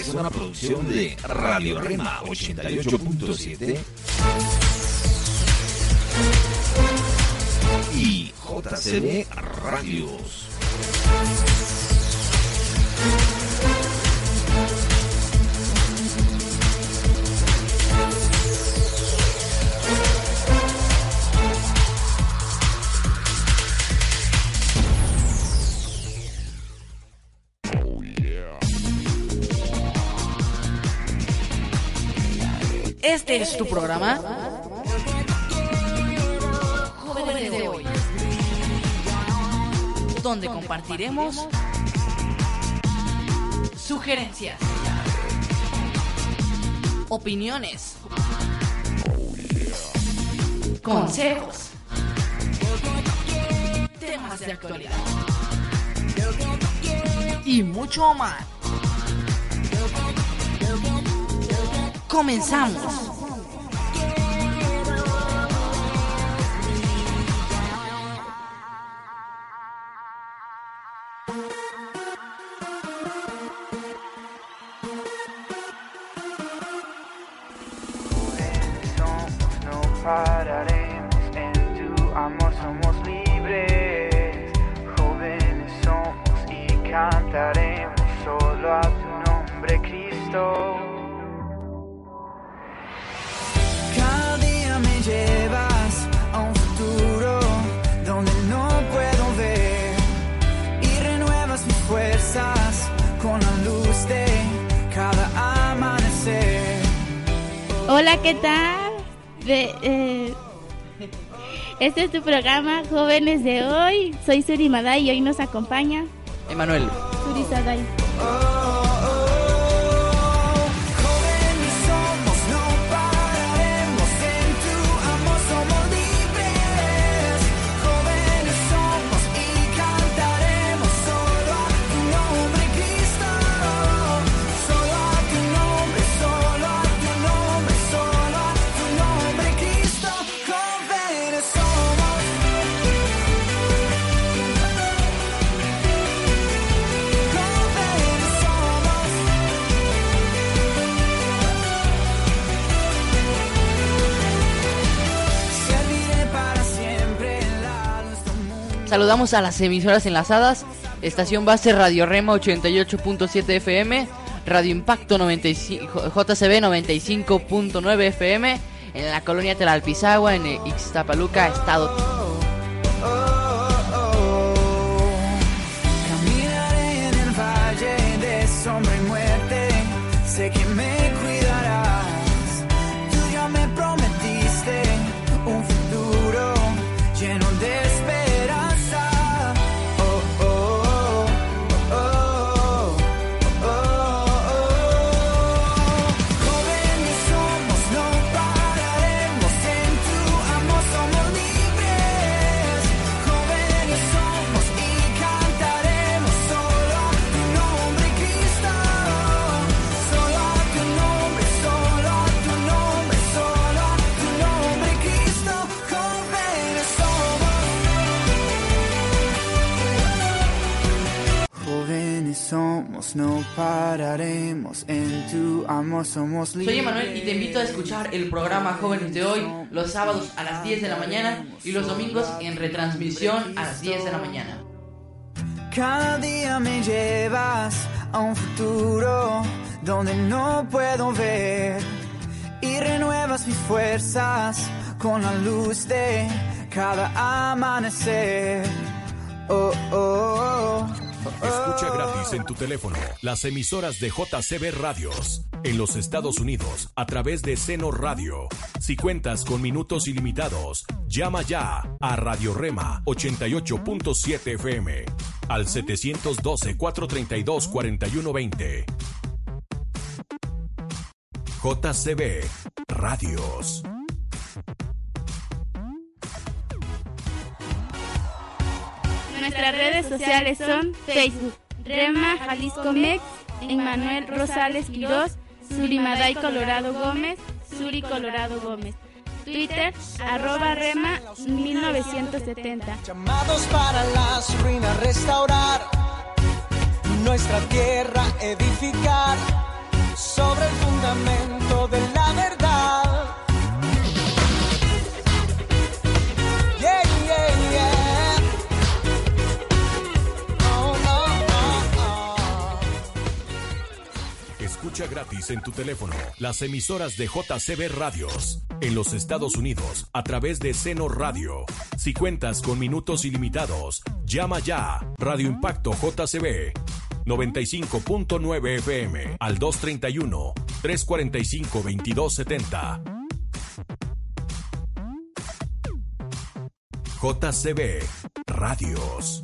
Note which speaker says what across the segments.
Speaker 1: es una producción de Radio Rema 88.7 y JCB Radios.
Speaker 2: Este es tu programa. Jóvenes de hoy. Donde compartiremos sugerencias, opiniones, consejos, temas de actualidad y mucho más. Comenzamos.
Speaker 3: Hola, ¿qué tal? De- eh, este es tu programa Jóvenes de hoy. Soy Suri Maday y hoy nos acompaña
Speaker 2: Emanuel.
Speaker 3: Suri
Speaker 2: Saludamos a las emisoras enlazadas. Estación base Radio Rema 88.7 FM, Radio Impacto 95, JCB 95.9 FM, en la colonia Telalpizagua, en Ixtapaluca, Estado.
Speaker 4: Somos, no pararemos en tu amor, somos libres.
Speaker 2: Soy Emanuel y te invito a escuchar el programa Jóvenes de hoy los sábados a las 10 de la mañana y los domingos en retransmisión a las 10 de la mañana.
Speaker 4: Cada día me llevas a un futuro donde no puedo ver y renuevas mis fuerzas con la luz de cada amanecer. Oh, oh, oh, oh.
Speaker 5: Escucha gratis en tu teléfono las emisoras de JCB Radios en los Estados Unidos a través de Seno Radio. Si cuentas con minutos ilimitados, llama ya a Radio Rema 88.7 FM al 712-432-4120. JCB Radios.
Speaker 3: Nuestras redes sociales son Facebook, Rema Jalisco Mex, Emanuel Rosales Quirós, Suri Maday Colorado Gómez, Suri Colorado Gómez. Twitter, arroba Rema 1970.
Speaker 6: Llamados para las ruinas restaurar, nuestra tierra edificar, sobre el fundamento de la verdad.
Speaker 5: Escucha gratis en tu teléfono las emisoras de JCB Radios en los Estados Unidos a través de Seno Radio. Si cuentas con minutos ilimitados, llama ya Radio Impacto JCB 95.9 FM al 231 345 2270. JCB Radios.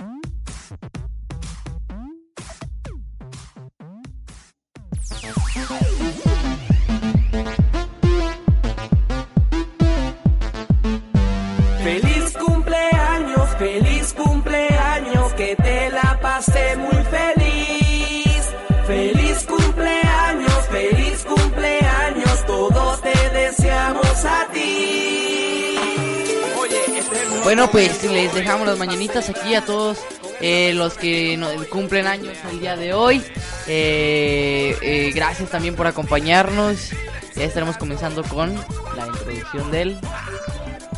Speaker 4: Bueno, pues les dejamos las mañanitas aquí a todos eh, los que no- cumplen años el día de hoy. Eh, eh, gracias también por acompañarnos. Ya estaremos comenzando con la introducción del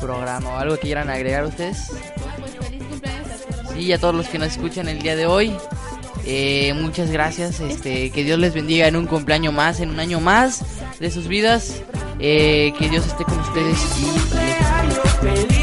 Speaker 4: programa. ¿Algo que quieran agregar ustedes? Sí, a todos los que nos escuchan el día de hoy. Eh, muchas gracias. Este, que Dios les bendiga en un cumpleaños más, en un año más de sus vidas. Eh, que Dios esté con ustedes y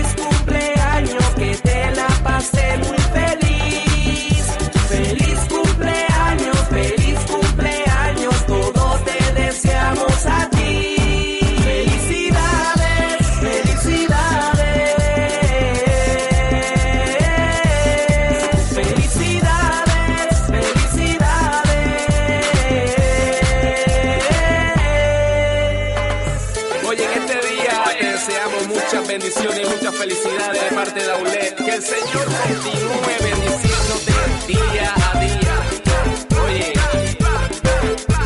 Speaker 7: Señor continúe bendiciéndote día a día. Oye,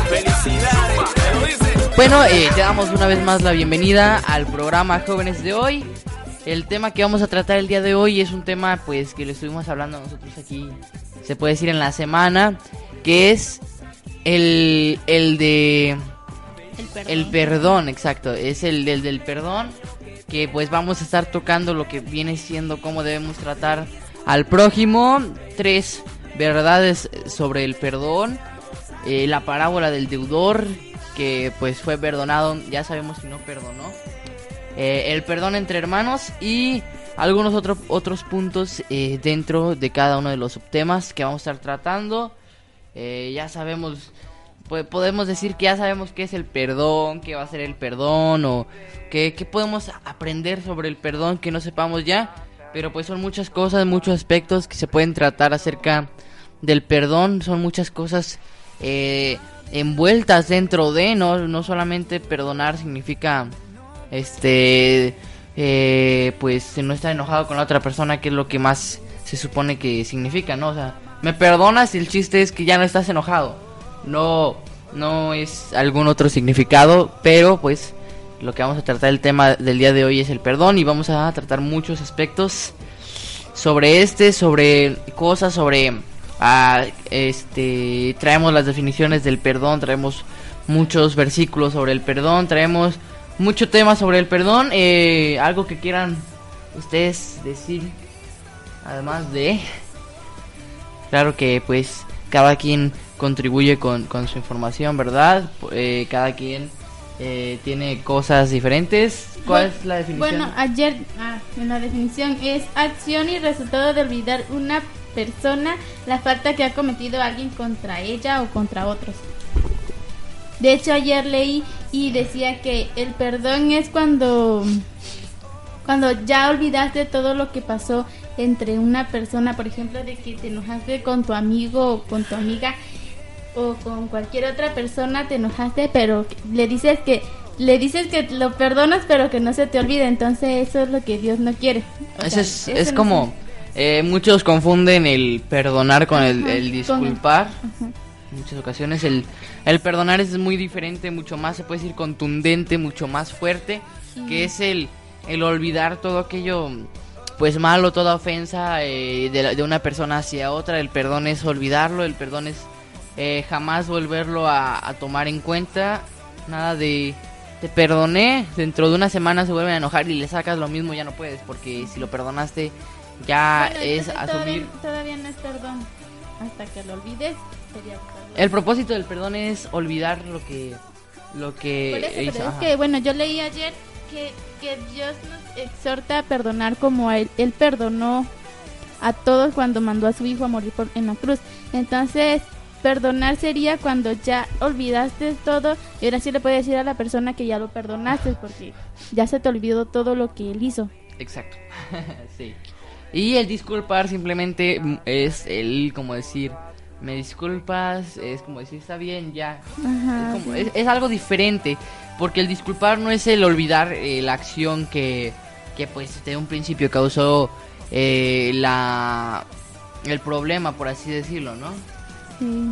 Speaker 7: felicidades. ¿Te lo dice?
Speaker 4: Bueno, eh, te damos una vez más la bienvenida al programa Jóvenes de hoy. El tema que vamos a tratar el día de hoy es un tema pues que lo estuvimos hablando nosotros aquí, se puede decir en la semana, que es el, el de
Speaker 8: El perdón.
Speaker 4: el perdón, exacto, es el del, del perdón, que pues vamos a estar tocando lo que viene siendo cómo debemos tratar al prójimo, tres verdades sobre el perdón, eh, la parábola del deudor, que pues fue perdonado, ya sabemos que no perdonó, eh, el perdón entre hermanos y algunos otros otros puntos eh, dentro de cada uno de los subtemas que vamos a estar tratando. Ya sabemos, podemos decir que ya sabemos qué es el perdón, qué va a ser el perdón o qué, qué podemos aprender sobre el perdón que no sepamos ya. Pero pues son muchas cosas, muchos aspectos que se pueden tratar acerca del perdón, son muchas cosas eh, envueltas dentro de, no, no solamente perdonar significa este eh, pues no estar enojado con la otra persona que es lo que más se supone que significa no o sea me perdonas y el chiste es que ya no estás enojado no no es algún otro significado pero pues lo que vamos a tratar el tema del día de hoy es el perdón y vamos a tratar muchos aspectos sobre este sobre cosas sobre ah, este traemos las definiciones del perdón traemos muchos versículos sobre el perdón traemos mucho tema sobre el perdón. eh, algo que quieran ustedes decir, además de... Claro que pues cada quien contribuye con, con su información, ¿verdad? Eh, cada quien eh, tiene cosas diferentes. ¿Cuál es la definición?
Speaker 8: Bueno, ayer, ah, la definición es acción y resultado de olvidar una persona la falta que ha cometido alguien contra ella o contra otros. De hecho, ayer leí y decía que el perdón es cuando cuando ya olvidaste todo lo que pasó entre una persona, por ejemplo, de que te enojaste con tu amigo o con tu amiga o con cualquier otra persona te enojaste, pero le dices que le dices que lo perdonas, pero que no se te olvide, entonces eso es lo que Dios no quiere. O
Speaker 4: Eso
Speaker 8: sea,
Speaker 4: es,
Speaker 8: eso
Speaker 4: es
Speaker 8: no
Speaker 4: como... eh, muchos confunden el perdonar con el,
Speaker 8: Ajá,
Speaker 4: el disculpar. En muchas ocasiones el, el perdonar es muy diferente, mucho más, se puede decir contundente, mucho más fuerte, que es el, el olvidar todo aquello, pues malo, toda ofensa eh, de, la- de una persona hacia otra. El perdón es olvidarlo, el perdón es eh, jamás volverlo a, a tomar en cuenta. Nada de te perdoné, dentro de una semana se vuelven a enojar y le sacas lo mismo, ya no puedes, porque si lo perdonaste ya
Speaker 3: Bueno,
Speaker 4: es asumir.
Speaker 3: Todavía, todavía no es perdón. Hasta que lo olvides, sería perdón.
Speaker 4: El propósito del perdón es olvidar lo que lo que
Speaker 3: Por eso, pero es que, bueno, yo leí ayer que, que Dios nos exhorta a perdonar como a él, él perdonó a todos cuando mandó a su hijo a morir por, en la cruz. Entonces, perdonar sería cuando ya olvidaste todo y ahora sí le puedes decir a la persona que ya lo perdonaste porque ya se te olvidó todo lo que él hizo.
Speaker 4: Exacto. sí. Y el disculpar simplemente mm, es el como decir, me disculpas, es como decir, está bien, ya.
Speaker 3: Ajá,
Speaker 4: es, como-
Speaker 3: sí.
Speaker 4: es- es algo diferente, porque el disculpar no es el olvidar eh, la acción que, que pues de un principio causó eh, la el problema, por así decirlo, ¿no?
Speaker 3: Sí.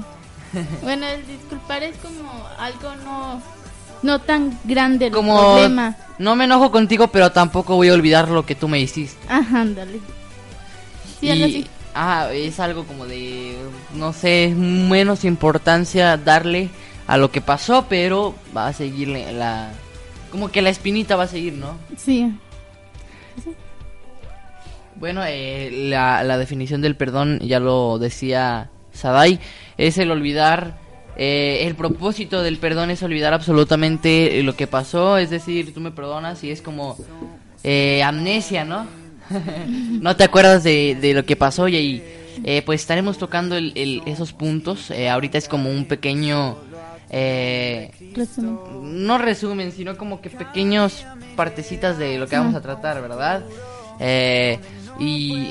Speaker 3: bueno, el disculpar es como algo no, no tan grande el
Speaker 4: Como
Speaker 3: problema.
Speaker 4: no me enojo contigo, pero tampoco voy a olvidar lo que tú me hiciste.
Speaker 3: Ajá, ándale. Sí,
Speaker 4: y
Speaker 3: así.
Speaker 4: ah, es algo como de no sé menos importancia darle a lo que pasó pero va a seguirle la como que la espinita va a seguir no
Speaker 3: Sí.
Speaker 4: bueno eh, la, la definición del perdón ya lo decía Sadai es el olvidar eh, el propósito del perdón es olvidar absolutamente lo que pasó es decir tú me perdonas y es como eh, amnesia no no te acuerdas de, de lo que pasó y ahí eh, pues estaremos tocando el- el- esos puntos. Eh, ahorita es como un pequeño, eh,
Speaker 3: Resumen.
Speaker 4: no resumen, sino como que pequeños partecitas de lo que vamos a tratar, ¿verdad? Eh, y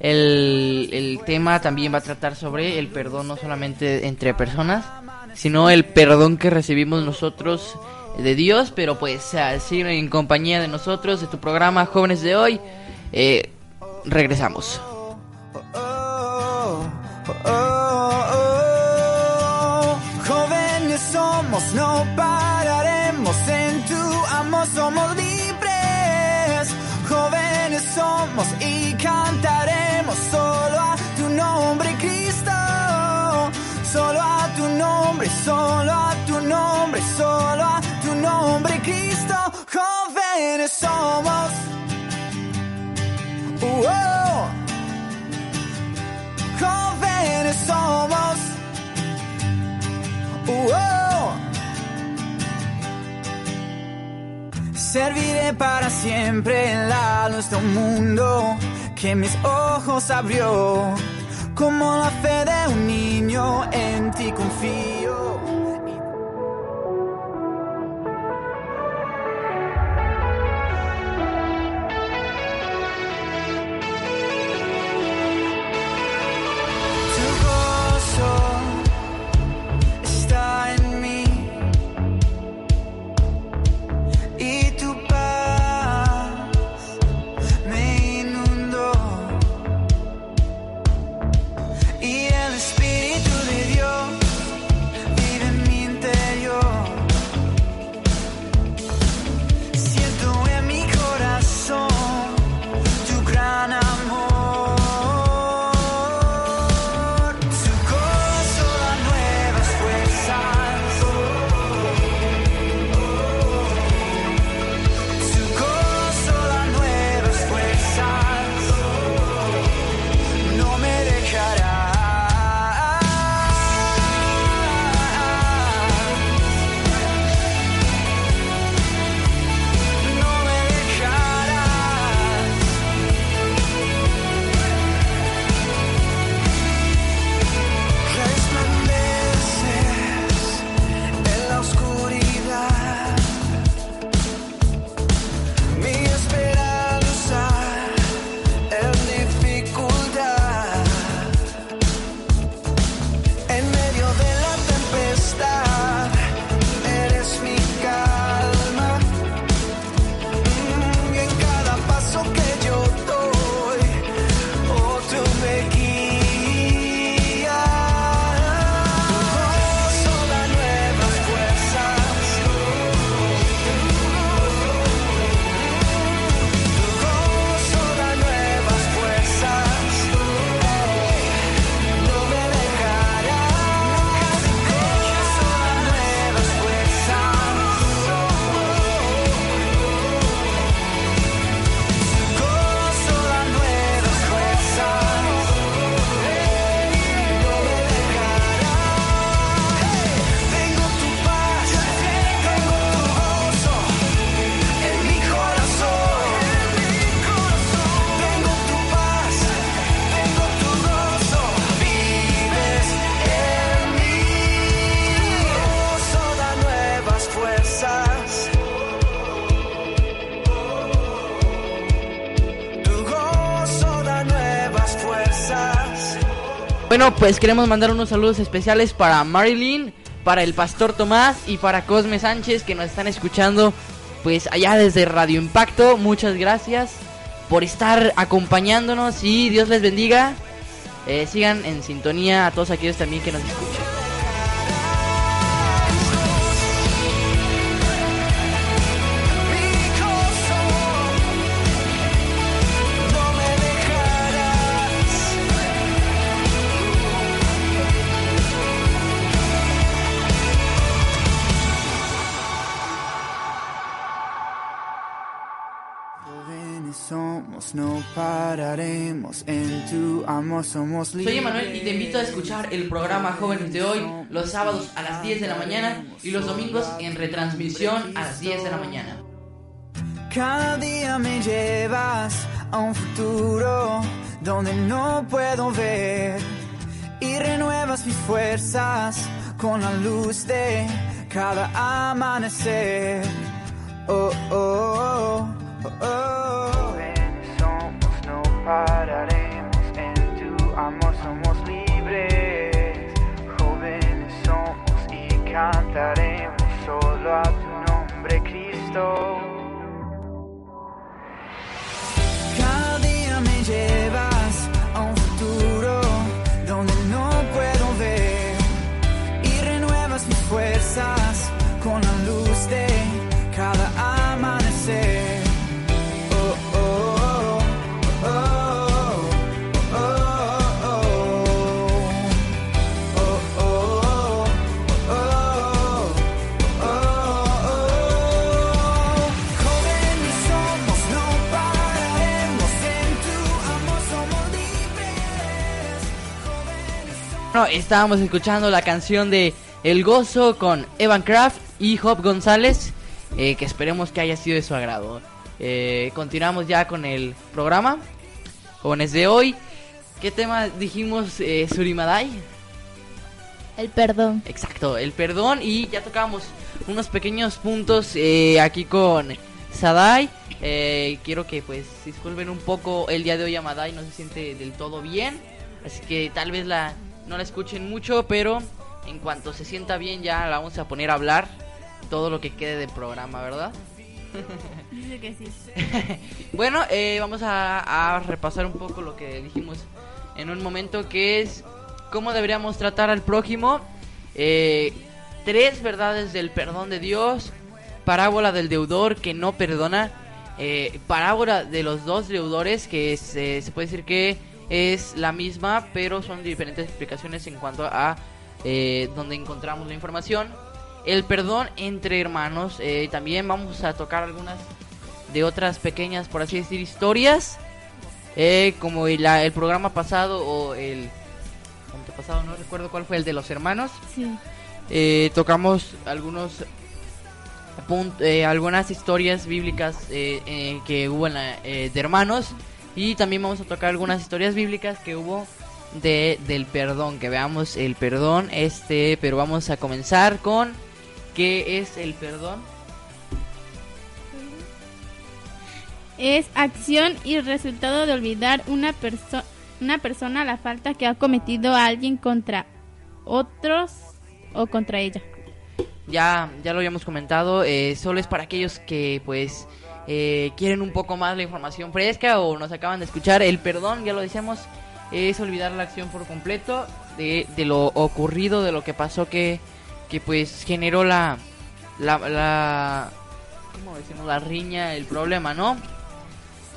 Speaker 4: el, el tema también va a tratar sobre el perdón no solamente entre personas, sino el perdón que recibimos nosotros de Dios, pero pues así en compañía de nosotros, de tu programa Jóvenes de Hoy, eh, regresamos.
Speaker 2: Jóvenes somos, no pararemos en tu amor, somos somos y cantaremos solo a tu nombre, Cristo. Solo a tu nombre, solo a tu nombre, solo a tu nombre, Cristo. Jóvenes somos. Uh, oh. Jóvenes somos. Uh, oh. Serviré para siempre en la luz de un mundo que mis ojos abrió. Como la fe de un niño en ti confío.
Speaker 4: Pues queremos mandar unos saludos especiales para Marilyn, para el Pastor Tomás y para Cosme Sánchez que nos están escuchando pues allá desde Radio Impacto. Muchas gracias por estar acompañándonos y Dios les bendiga. Eh, sigan en sintonía a todos aquellos también que nos escuchan.
Speaker 2: Pararemos en tu amor, somos
Speaker 4: Soy Emanuel y te invito a escuchar el programa Jóvenes de hoy los sábados a las 10 de la mañana y los domingos en retransmisión a las 10 de la mañana.
Speaker 2: Cada día me llevas a un futuro donde no puedo ver y renuevas mis fuerzas con la luz de cada amanecer. Oh, oh, oh. pride.
Speaker 4: Bueno, estábamos escuchando la canción de El Gozo con Evan Kraft y Job González, eh, que esperemos que haya sido de su agrado. Eh, continuamos ya con el programa. Jóvenes de hoy, ¿qué tema dijimos, eh, Surimadai?
Speaker 8: El perdón.
Speaker 4: Exacto, el perdón y ya tocamos unos pequeños puntos eh, aquí con Sadai. Eh, quiero que pues disculpen un poco el día de hoy a Madai no se siente del todo bien, así que tal vez la no la escuchen mucho, pero en cuanto se sienta bien ya la vamos a poner a hablar todo lo que quede del programa, ¿verdad?
Speaker 8: Dice que sí.
Speaker 4: Bueno, eh, vamos a, a repasar un poco lo que dijimos en un momento, que es cómo deberíamos tratar al prójimo. Eh, tres verdades del perdón de Dios, parábola del deudor que no perdona, eh, parábola de los dos deudores que se, se puede decir que es la misma, pero son diferentes explicaciones en cuanto a eh, donde encontramos la información. El perdón entre hermanos, eh, también vamos a tocar algunas de otras pequeñas, por así decir, historias. Eh, como el, la- el programa pasado o el pasado, no recuerdo cuál fue el de los hermanos.
Speaker 8: Sí.
Speaker 4: Tocamos algunos algunas historias bíblicas que hubo en la- de hermanos y también vamos a tocar algunas historias bíblicas que hubo de del perdón que veamos el perdón este pero vamos a comenzar con qué es el perdón
Speaker 8: Es acción y resultado de olvidar una, perso- una persona la falta que ha cometido a alguien contra otros o contra ella.
Speaker 4: ya ya lo habíamos comentado eh, solo es para aquellos que pues eh, quieren un poco más la información fresca o nos acaban de escuchar el perdón ya lo decíamos es olvidar la acción por completo de, de lo ocurrido de lo que pasó que que pues generó la la, la ¿cómo decimos? la riña el problema no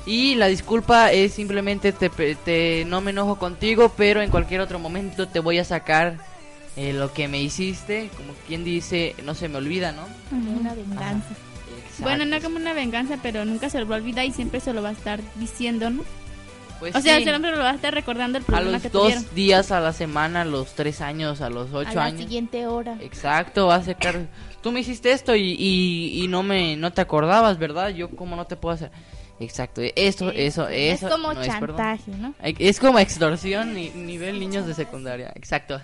Speaker 4: y la disculpa es simplemente te, te- no me enojo contigo pero en cualquier otro momento te voy a sacar eh, lo que me hiciste como quien dice no se me olvida no
Speaker 8: una venganza. Bueno, no como una venganza, pero nunca se lo va a olvidar y siempre se lo va a estar diciendo, ¿no?
Speaker 4: Pues
Speaker 8: o sea,
Speaker 4: sí,
Speaker 8: siempre lo va a estar recordando el
Speaker 4: a
Speaker 8: problema
Speaker 4: los
Speaker 8: que
Speaker 4: dos
Speaker 8: tuvieron.
Speaker 4: días a la semana a los tres años a los
Speaker 3: a
Speaker 4: ocho
Speaker 3: la
Speaker 4: años
Speaker 3: siguiente hora.
Speaker 4: Exacto, va a sacar. Tú me hiciste esto y, y, y no me no te acordabas, ¿verdad? Yo cómo no te puedo hacer. Exacto, eso eso eso
Speaker 3: es como
Speaker 4: no es perdón.
Speaker 3: chantaje, ¿no?
Speaker 4: Es como extorsión ni- nivel niños de secundaria. Exacto.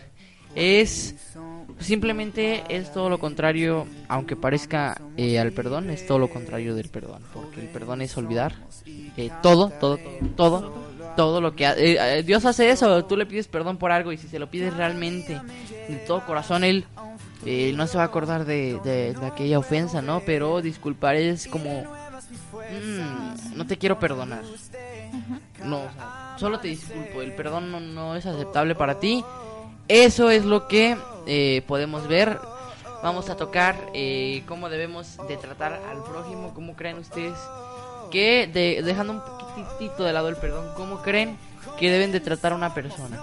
Speaker 4: Es simplemente es todo lo contrario, aunque parezca eh, al perdón, es todo lo contrario del perdón, porque el perdón es olvidar eh, todo, todo, todo, todo, lo que ha- eh, eh, Dios hace eso, tú le pides perdón por algo y si se lo pides realmente de todo corazón él eh, no se va a acordar de, de- de aquella ofensa, ¿no? Pero disculpar es como mm, no te quiero perdonar. No, o sea, solo te disculpo, el perdón no, no es aceptable para ti. Eso es lo que eh, podemos ver. Vamos a tocar eh, cómo debemos de tratar al prójimo, cómo creen ustedes que, de- dejando un poquitito de lado el perdón, cómo creen que deben de tratar a una persona.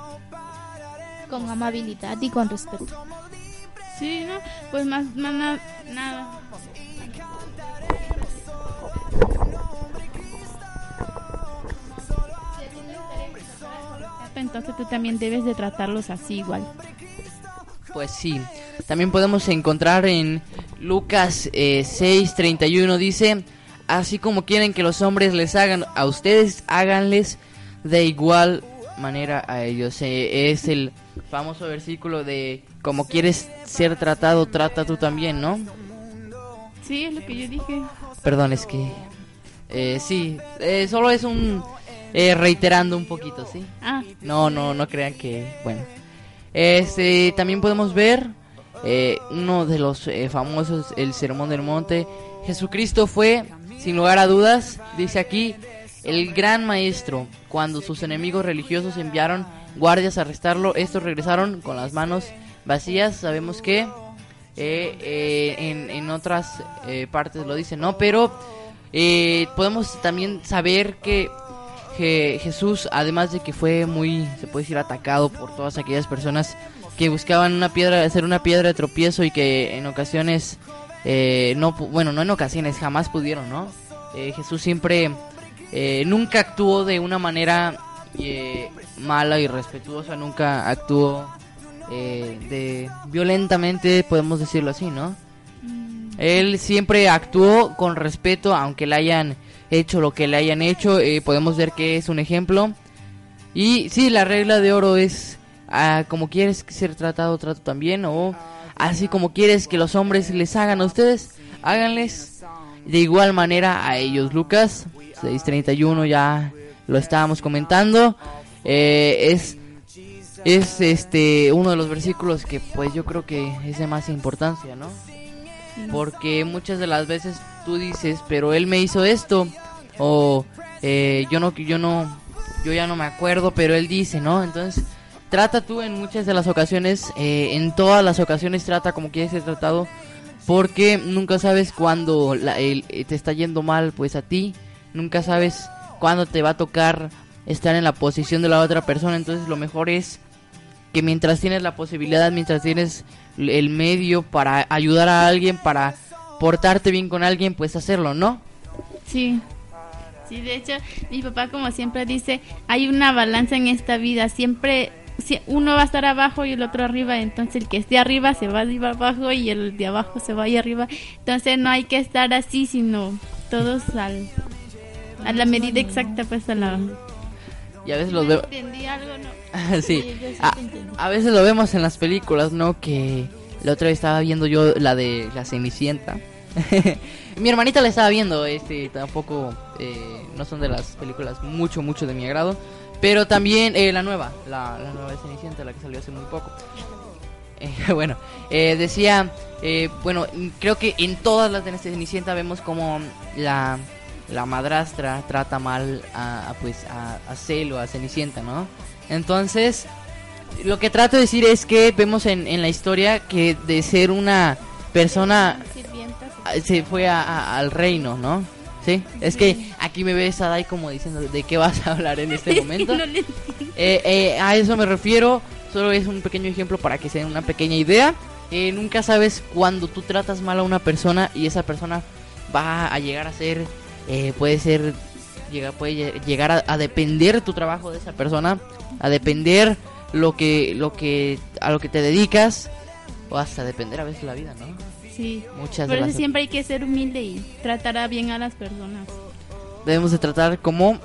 Speaker 8: Con amabilidad y con respeto.
Speaker 3: Sí, ¿no? Pues más, más na- nada. Entonces tú también debes de tratarlos así igual.
Speaker 4: Pues sí, también podemos encontrar en Lucas eh, 6:31 dice, así como quieren que los hombres les hagan a ustedes, háganles de igual manera a ellos. Eh, es el famoso versículo de como quieres ser tratado, trata tú también, ¿no?
Speaker 3: Sí, es lo que yo dije.
Speaker 4: Perdón, es que eh, sí, eh, solo es un eh, reiterando un poquito, ¿sí?
Speaker 3: Ah,
Speaker 4: No, no, no crean que, bueno. Este, también podemos ver eh, uno de los eh, famosos, el Sermón del Monte. Jesucristo fue, sin lugar a dudas, dice aquí, el gran maestro. Cuando sus enemigos religiosos enviaron guardias a arrestarlo, estos regresaron con las manos vacías. Sabemos que eh, en, en otras eh, partes lo dicen, ¿no? Pero eh, podemos también saber que que Jesús, además de que fue muy, se puede decir, atacado por todas aquellas personas que buscaban una piedra, hacer una piedra de tropiezo y que en ocasiones, eh, no, bueno, no en ocasiones, jamás pudieron, ¿no? Eh, Jesús siempre, eh, nunca actuó de una manera eh, mala y respetuosa, nunca actuó eh, de violentamente, podemos decirlo así, ¿no? Él siempre actuó con respeto, aunque le hayan hecho lo que le hayan hecho. eh, podemos ver que es un ejemplo. Y sí, la regla de oro es ah, como quieres ser tratado, trato también. O así como quieres que los hombres les hagan a ustedes, háganles de igual manera a ellos. Lucas 6:31 ya lo estábamos comentando. Eh, es es este uno de los versículos que pues yo creo que es de más importancia, ¿no? Porque muchas de las veces tú dices, pero él me hizo esto o eh, yo no yo no yo ya no me acuerdo, pero él dice, ¿no? Entonces trata tú en muchas de las ocasiones, eh, en todas las ocasiones trata como quieres ser tratado, porque nunca sabes cuándo la- el- eh, te está yendo mal, pues a ti, nunca sabes cuándo te va a tocar estar en la posición de la otra persona, entonces lo mejor es que mientras tienes la posibilidad, mientras tienes el medio para ayudar a alguien, para portarte bien con alguien, pues hacerlo, ¿no?
Speaker 3: sí. Sí, de hecho, mi papá como siempre dice, hay una balanza en esta vida, siempre si- uno va a estar abajo y el otro arriba, entonces el que esté arriba se va a abajo y el de abajo se va a arriba, entonces no hay que estar así, sino todos al, a la medida exacta, pues a la...
Speaker 4: Y a veces los veo...
Speaker 3: ¿Entendí algo? No.
Speaker 4: sí, a,
Speaker 8: entendí.
Speaker 4: a veces lo vemos en las películas, ¿no? Que la otra vez estaba viendo yo la de La Cenicienta. Mi hermanita la estaba viendo, este, tampoco, eh, no son de las películas mucho, mucho de mi agrado. Pero también eh, la nueva, la, la nueva de Cenicienta, la que salió hace muy poco. Eh, bueno, eh, decía, eh, bueno, creo que en todas las de Cenicienta vemos como la, la madrastra trata mal a, a, pues a, a Celo, a Cenicienta, ¿no? Entonces, lo que trato de decir es que vemos en, en la historia que de ser una persona ah, se fue a- al reino, ¿no? Sí, es que aquí me ves a Dai como diciendo de qué vas a hablar en este momento.
Speaker 3: No
Speaker 4: Eh, eh, a eso me refiero, solo es un pequeño ejemplo para que se den una pequeña idea. Eh, nunca sabes cuando tú tratas mal a una persona y esa persona va a llegar a ser, eh, puede ser, llega, puede lle- llegar a, a depender tu trabajo de esa persona, a depender lo que, lo que, a lo que te dedicas, o hasta depender a veces la vida, ¿no?
Speaker 3: Sí.
Speaker 4: Muchas
Speaker 3: Por eso
Speaker 4: las
Speaker 3: siempre hay que ser humilde y tratar a bien a las personas.
Speaker 4: debemos de tratar como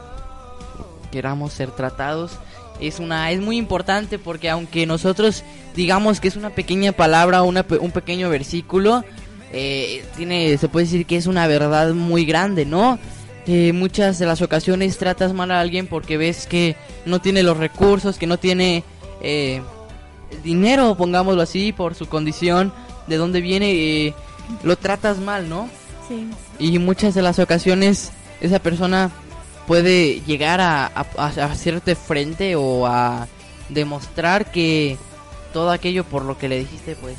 Speaker 4: queramos ser tratados es una es muy importante porque aunque nosotros digamos que es una pequeña palabra una un pequeño versículo eh, tiene se puede decir que es una verdad muy grande no eh, muchas de las ocasiones tratas mal a alguien porque ves que no tiene los recursos, que no tiene eh, dinero, pongámoslo así, por su condición, de dónde viene, eh, lo tratas mal, ¿no?
Speaker 3: Sí.
Speaker 4: Y muchas de las ocasiones esa persona puede llegar a, a- a hacerte frente o a demostrar que todo aquello por lo que le dijiste pues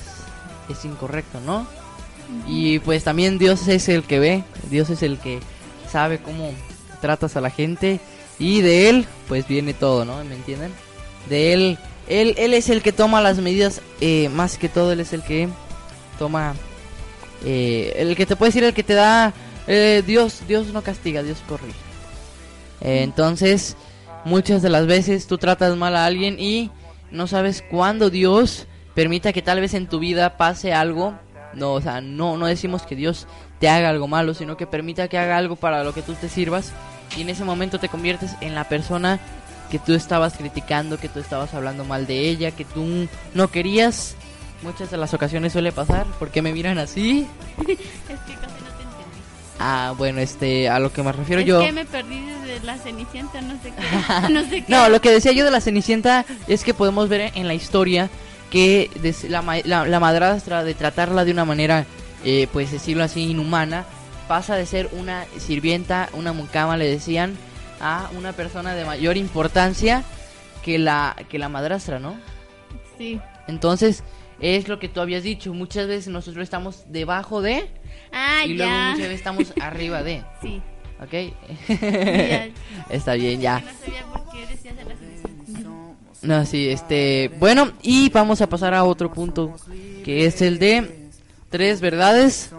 Speaker 4: es incorrecto, ¿no? Y pues también Dios es el que ve, Dios es el que sabe cómo tratas a la gente y de él pues viene todo, ¿no? ¿Me entienden? De él, él, él es el que toma las medidas, eh, más que todo él es el que toma, eh, el que te puede decir, el que te da, eh, Dios, Dios no castiga, Dios corrige. Entonces, muchas de las veces tú tratas mal a alguien y no sabes cuándo Dios permita que tal vez en tu vida pase algo. No, o sea, no, no decimos que Dios te haga algo malo, sino que permita que haga algo para lo que tú te sirvas y en ese momento te conviertes en la persona que tú estabas criticando, que tú estabas hablando mal de ella, que tú no querías. Muchas de las ocasiones suele pasar. ¿Por qué me miran así?
Speaker 3: Es que casi no te entendí.
Speaker 4: Ah, bueno, este, a lo que me refiero
Speaker 3: es
Speaker 4: yo.
Speaker 3: que me perdí desde la cenicienta, no sé qué. no sé qué.
Speaker 4: No, lo que decía yo de la Cenicienta es que podemos ver en la historia que la, la- la madrastra de tratarla de una manera, eh, pues decirlo así, inhumana, pasa de ser una sirvienta, una mucama, le decían, a una persona de mayor importancia que la, que la madrastra, ¿no?
Speaker 3: Sí.
Speaker 4: Entonces, es lo que tú habías dicho, muchas veces nosotros estamos debajo de
Speaker 3: Ah,
Speaker 4: y luego muchas veces estamos arriba de,
Speaker 3: Sí.
Speaker 4: ¿ok? Está bien, ya.
Speaker 3: No sabía por qué decías.
Speaker 4: No, sí, este, bueno, y vamos a pasar a otro punto, que es el de tres verdades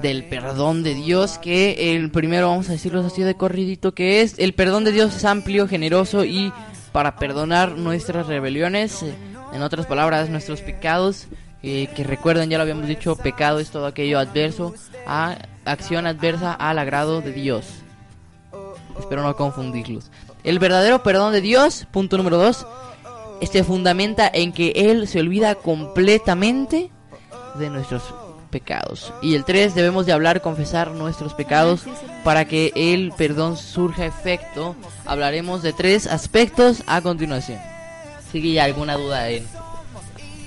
Speaker 4: del perdón de Dios, que el primero vamos a decirlo así de corridito, que es el perdón de Dios es amplio, generoso y para perdonar nuestras rebeliones, en otras palabras, nuestros pecados, eh, que recuerden, ya lo habíamos dicho, pecado es todo aquello adverso a acción adversa al agrado de Dios. Espero no confundirlos. El verdadero perdón de Dios, punto número dos, este fundamenta en que Él se olvida completamente de nuestros pecados. Y el 3, debemos de hablar, confesar nuestros pecados para que el perdón surja efecto. Hablaremos de tres aspectos a continuación. ¿Sigue alguna duda en,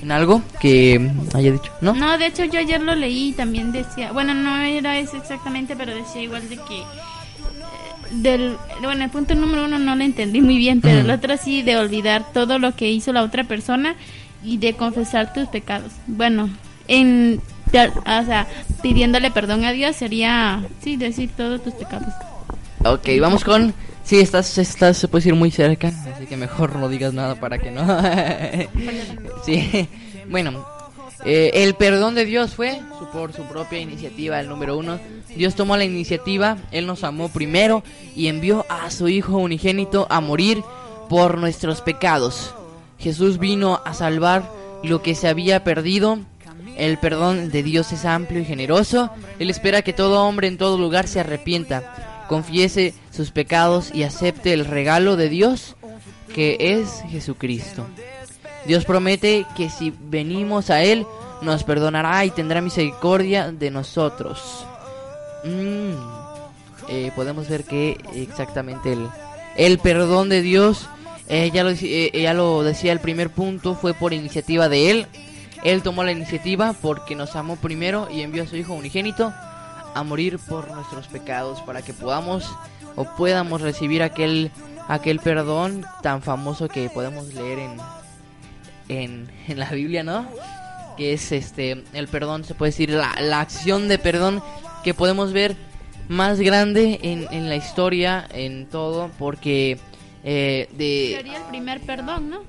Speaker 4: algo que haya dicho? ¿No?
Speaker 3: No, de hecho yo ayer lo leí y también decía, bueno, no era eso exactamente, pero decía igual de que del bueno, el punto número uno no lo entendí muy bien, pero el otro sí de olvidar todo lo que hizo la otra persona y de confesar tus pecados. Bueno, en de- o sea, pidiéndole perdón a Dios sería sí decir todos tus pecados.
Speaker 4: Ok, vamos con... Sí, estás, estás, se puede ir muy cerca, así que mejor no digas nada para que no... sí, bueno, eh, el perdón de Dios fue su- por su propia iniciativa, el número uno. Dios tomó la iniciativa, Él nos amó primero y envió a su Hijo unigénito a morir por nuestros pecados. Jesús vino a salvar lo que se había perdido. El perdón de Dios es amplio y generoso. Él espera que todo hombre en todo lugar se arrepienta, confiese sus pecados y acepte el regalo de Dios que es Jesucristo. Dios promete que si venimos a Él, nos perdonará y tendrá misericordia de nosotros. Mm, eh, podemos ver que exactamente el, el perdón de Dios, eh, ya, lo, deci- eh, ya lo decía el primer punto, fue por iniciativa de Él. Él tomó la iniciativa porque nos amó primero y envió a su Hijo unigénito a morir por nuestros pecados para que podamos o podamos recibir aquel aquel perdón tan famoso que podemos leer en en, en la Biblia, ¿no? Que es este el perdón, se puede decir la, la acción de perdón que podemos ver más grande en, en la historia, en todo, porque eh, de
Speaker 3: Sería el primer perdón, ¿no?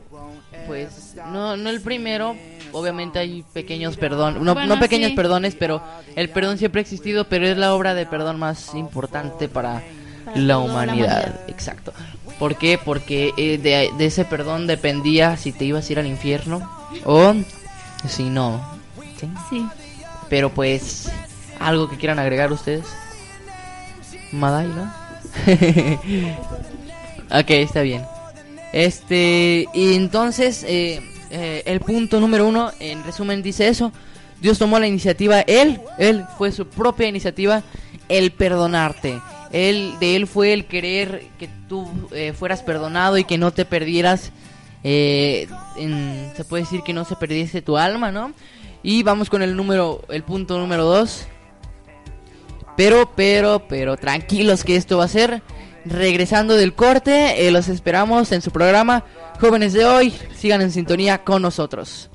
Speaker 4: pues no no el primero, obviamente hay pequeños perdón, no,
Speaker 3: Bueno,
Speaker 4: no pequeños
Speaker 3: sí.
Speaker 4: perdones, pero el perdón siempre ha existido, pero es la obra de perdón más importante para,
Speaker 3: Para
Speaker 4: la, humanidad. Exacto. ¿Por qué? Porque eh, de, de ese perdón dependía si te ibas a ir al infierno o si no. ¿sí?
Speaker 3: Sí.
Speaker 4: Pero pues, algo que quieran agregar ustedes. Madai, ¿no? ok, está bien. Este, y entonces, eh, eh, el punto número uno, en resumen, dice eso. Dios tomó la iniciativa, él, él fue su propia iniciativa el perdonarte. Él, de él fue el querer que tú eh, fueras perdonado y que no te perdieras. eh, en- se puede decir que no se perdiese tu alma, ¿no? Y vamos con el número, el punto número dos. Pero, pero, pero tranquilos que esto va a ser. Regresando del corte, eh, los esperamos en su programa Jóvenes de hoy. Sigan en sintonía con nosotros.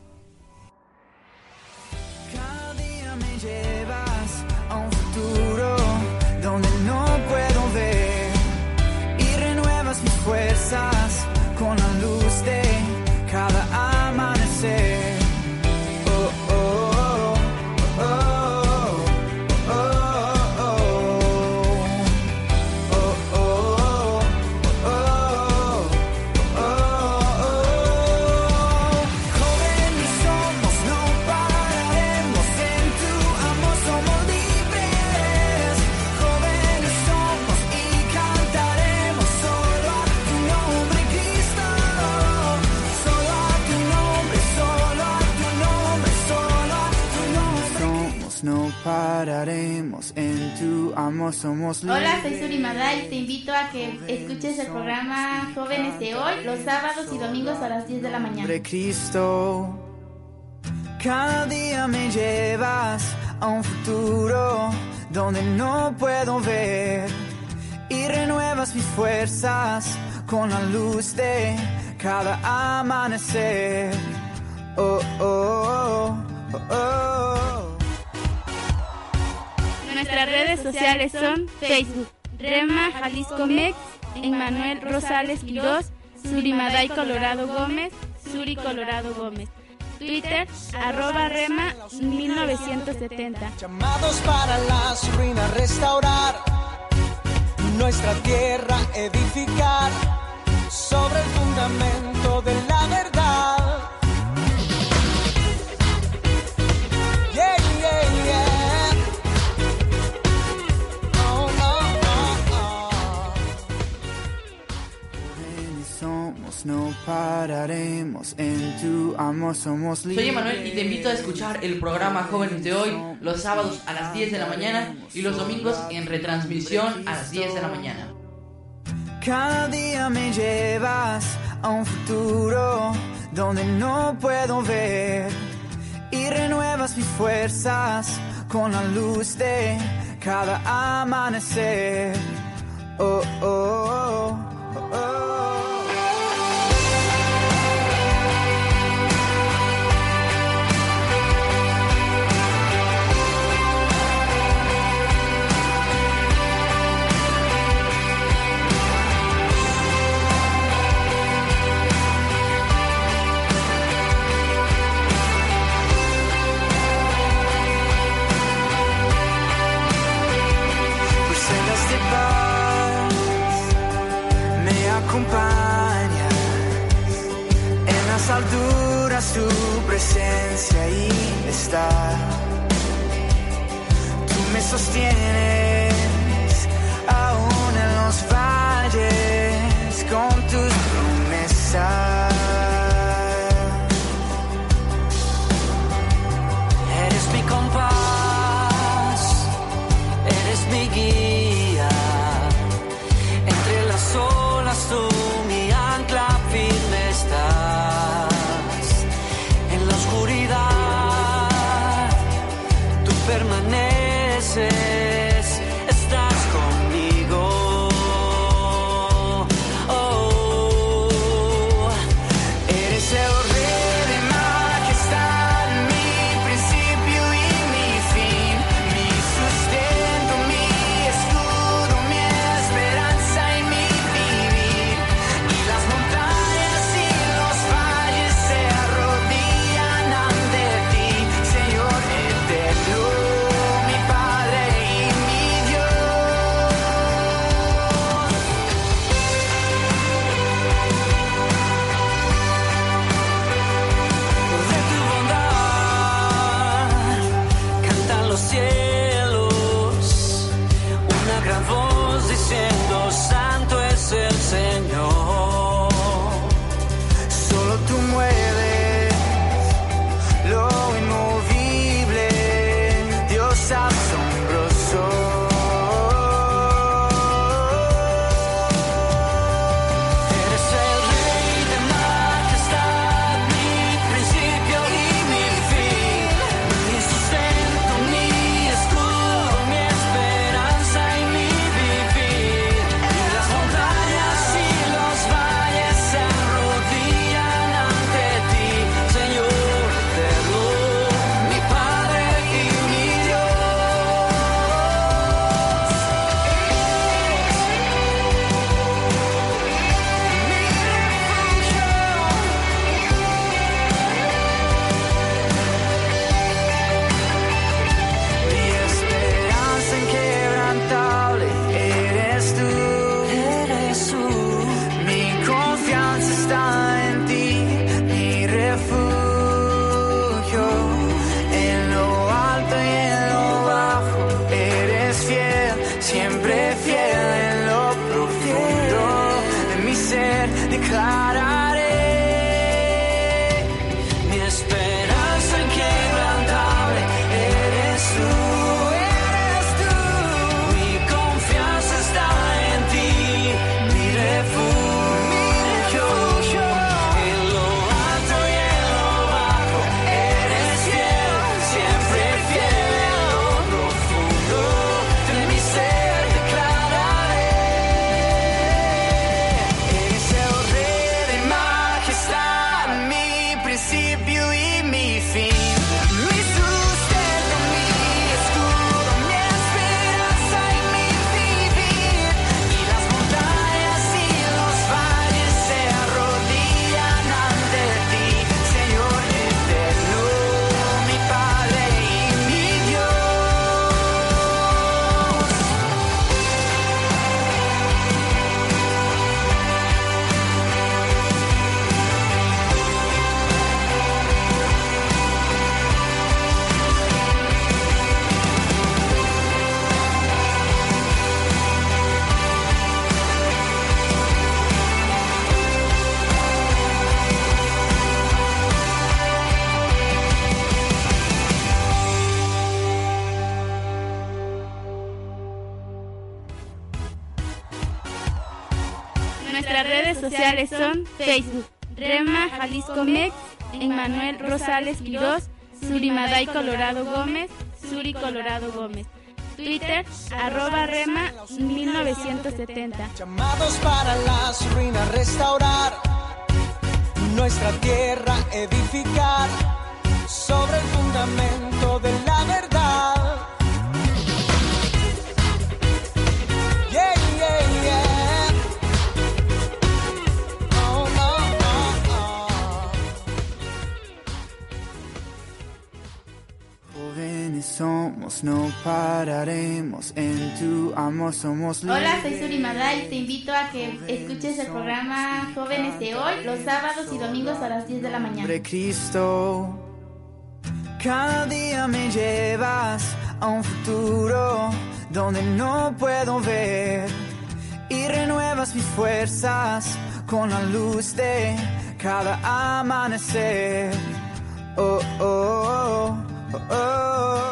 Speaker 2: Somos libres.
Speaker 8: Hola, soy Suri Madal. Te invito a que escuches el programa Jóvenes de Hoy los sábados y domingos a las 10 de la mañana.
Speaker 2: de Cristo. Cada día me llevas a un futuro donde no puedo ver y renuevas mis fuerzas con la luz de cada amanecer. Oh, oh, oh, oh, oh.
Speaker 3: Nuestras redes sociales son Facebook, Rema Jalisco Mex, Emmanuel Rosales Quirós, Surimaday Colorado Gómez, Suri Colorado Gómez. Twitter, arroba Rema 1970.
Speaker 6: Llamados para las ruinas restaurar, nuestra tierra edificar sobre el fundamento de
Speaker 2: no pararemos en tu amor, somos
Speaker 4: Soy
Speaker 2: libres.
Speaker 4: Emanuel y te invito a escuchar el programa Jóvenes de hoy los sábados a las 10 de la mañana y los domingos en retransmisión a las 10 de la mañana.
Speaker 2: Cada día me llevas a un futuro donde no puedo ver y renuevas mis fuerzas con la luz de cada amanecer. Oh, oh, oh, oh, alturas tu presencia ahí está tú me sostienes aún en los valles con tus promesas eres mi compás eres mi guía. Entre las olas tú
Speaker 3: Rosales Quirós, Surimaday Colorado Gómez, Suri Colorado Gómez. Twitter, arroba Rema 1970.
Speaker 6: Llamados para las ruinas restaurar, nuestra tierra edificar sobre el fundamento
Speaker 2: no pararemos. En tu amor somos.
Speaker 8: Hola, soy Suri Madal. Te invito a que escuches el programa Jóvenes de Hoy los sábados y domingos a las 10 de la mañana.
Speaker 2: Cristo, cada día me llevas a un futuro donde no puedo ver y renuevas mis fuerzas con la luz de cada amanecer. Oh, oh, oh, oh, oh.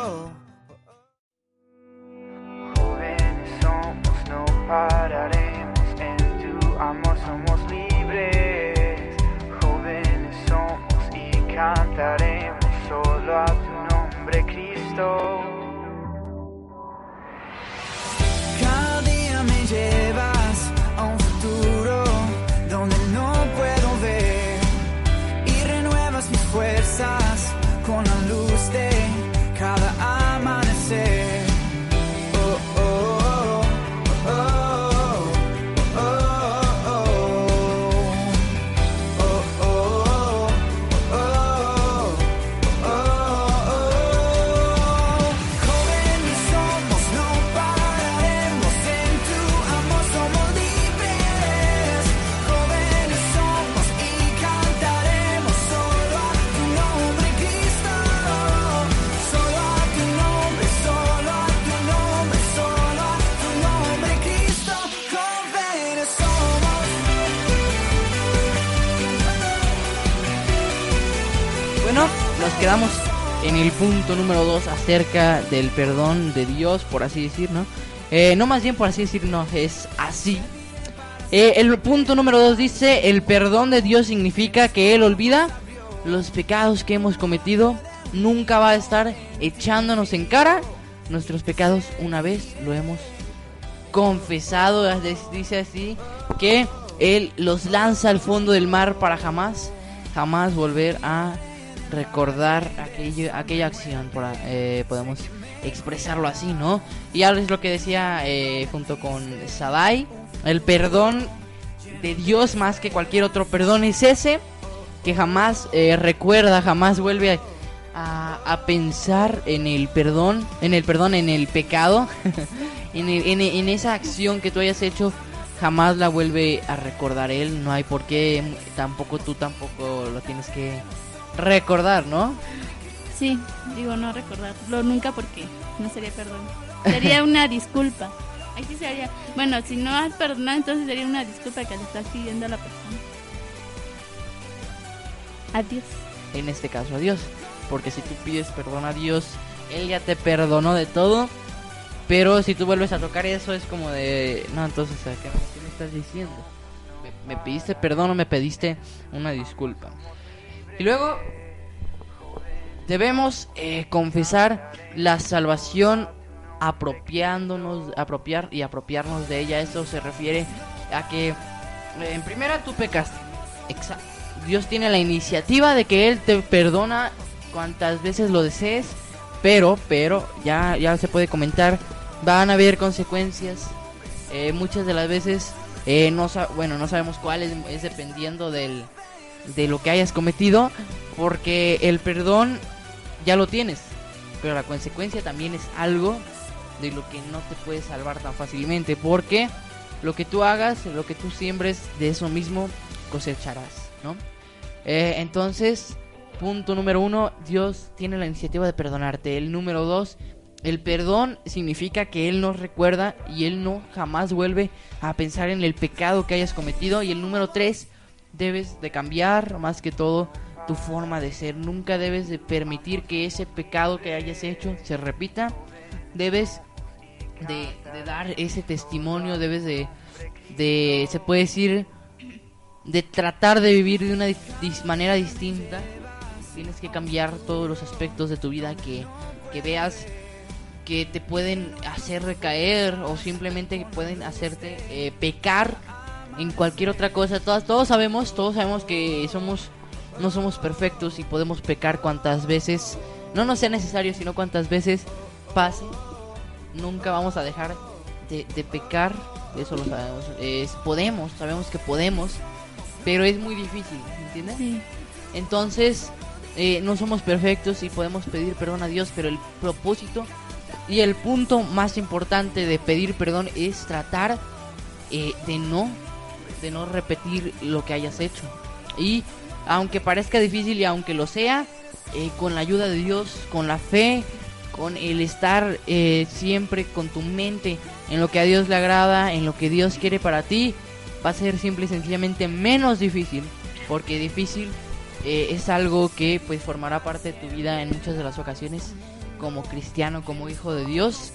Speaker 4: Quedamos en el punto número 2 acerca del perdón de Dios, por así decir, ¿no? Eh, no más bien por así decir, no, es así. Eh, el punto número 2 dice, el perdón de Dios significa que Él olvida los pecados que hemos cometido, nunca va a estar echándonos en cara nuestros pecados una vez lo hemos confesado, dice así, que Él los lanza al fondo del mar para jamás, jamás volver a recordar aquello, aquella acción, por, eh, podemos expresarlo así, ¿no? Y ahora es lo que decía eh, junto con Sadai, el perdón de Dios más que cualquier otro perdón es ese, que jamás eh, recuerda, jamás vuelve a, a pensar en el perdón, en el perdón, en el pecado, en, el- en- en esa acción que tú hayas hecho, jamás la vuelve a recordar él, no hay por qué, tampoco tú tampoco lo tienes que recordar, ¿no?
Speaker 3: Sí, digo no recordarlo nunca porque no sería perdón. Sería una disculpa. Sí sería. Bueno, si no has perdonado, entonces sería una disculpa que le estás pidiendo a la persona. Adiós.
Speaker 4: en este caso a Dios. Porque si tú pides perdón a Dios, Él ya te perdonó de todo. Pero si tú vuelves a tocar eso, es como de. No, entonces, ¿a ¿qué, me- qué me estás diciendo? ¿Me, me pediste perdón o me pediste una disculpa? Y luego, debemos eh, confesar la salvación apropiándonos, apropiar y apropiarnos de ella. Eso se refiere a que, eh, en primera, tú pecaste. Exacto. Dios tiene la iniciativa de que Él te perdona cuantas veces lo desees, pero, pero, ya, ya se puede comentar, van a haber consecuencias. Eh, muchas de las veces, eh, no bueno, no sabemos cuáles, es dependiendo del, de lo que hayas cometido, porque el perdón ya lo tienes, pero la consecuencia también es algo de lo que no te puedes salvar tan fácilmente, porque lo que tú hagas, lo que tú siembres, de eso mismo cosecharás, ¿no? Eh, entonces, punto número uno, Dios tiene la iniciativa de perdonarte. El número dos, el perdón significa que Él nos recuerda y Él no jamás vuelve a pensar en el pecado que hayas cometido. Y el número tres, debes de cambiar más que todo tu forma de ser. Nunca debes de permitir que ese pecado que hayas hecho se repita. Debes de, dar ese testimonio, debes de, de, se puede decir, de tratar de vivir de una manera distinta. Tienes que cambiar todos los aspectos de tu vida que, que veas que te pueden hacer recaer o simplemente pueden hacerte eh, pecar en cualquier otra cosa. Todos, todos sabemos, todos sabemos que somos no somos perfectos y podemos pecar cuantas veces no nos sea necesario, sino cuantas veces pase. Nunca vamos a dejar de, de pecar, eso lo sabemos. Es- podemos, sabemos que podemos, pero es muy difícil, ¿entiendes?
Speaker 3: Sí.
Speaker 4: Entonces, eh, no somos perfectos y podemos pedir perdón a Dios, pero el propósito y el punto más importante de pedir perdón es tratar eh, de no de no repetir lo que hayas hecho. Y aunque parezca difícil y aunque lo sea, eh, con la ayuda de Dios, con la fe, con el estar eh, siempre con tu mente en lo que a Dios le agrada, en lo que Dios quiere para ti, va a ser simple y sencillamente menos difícil. Porque difícil eh, es algo que pues formará parte de tu vida en muchas de las ocasiones como cristiano, como hijo de Dios.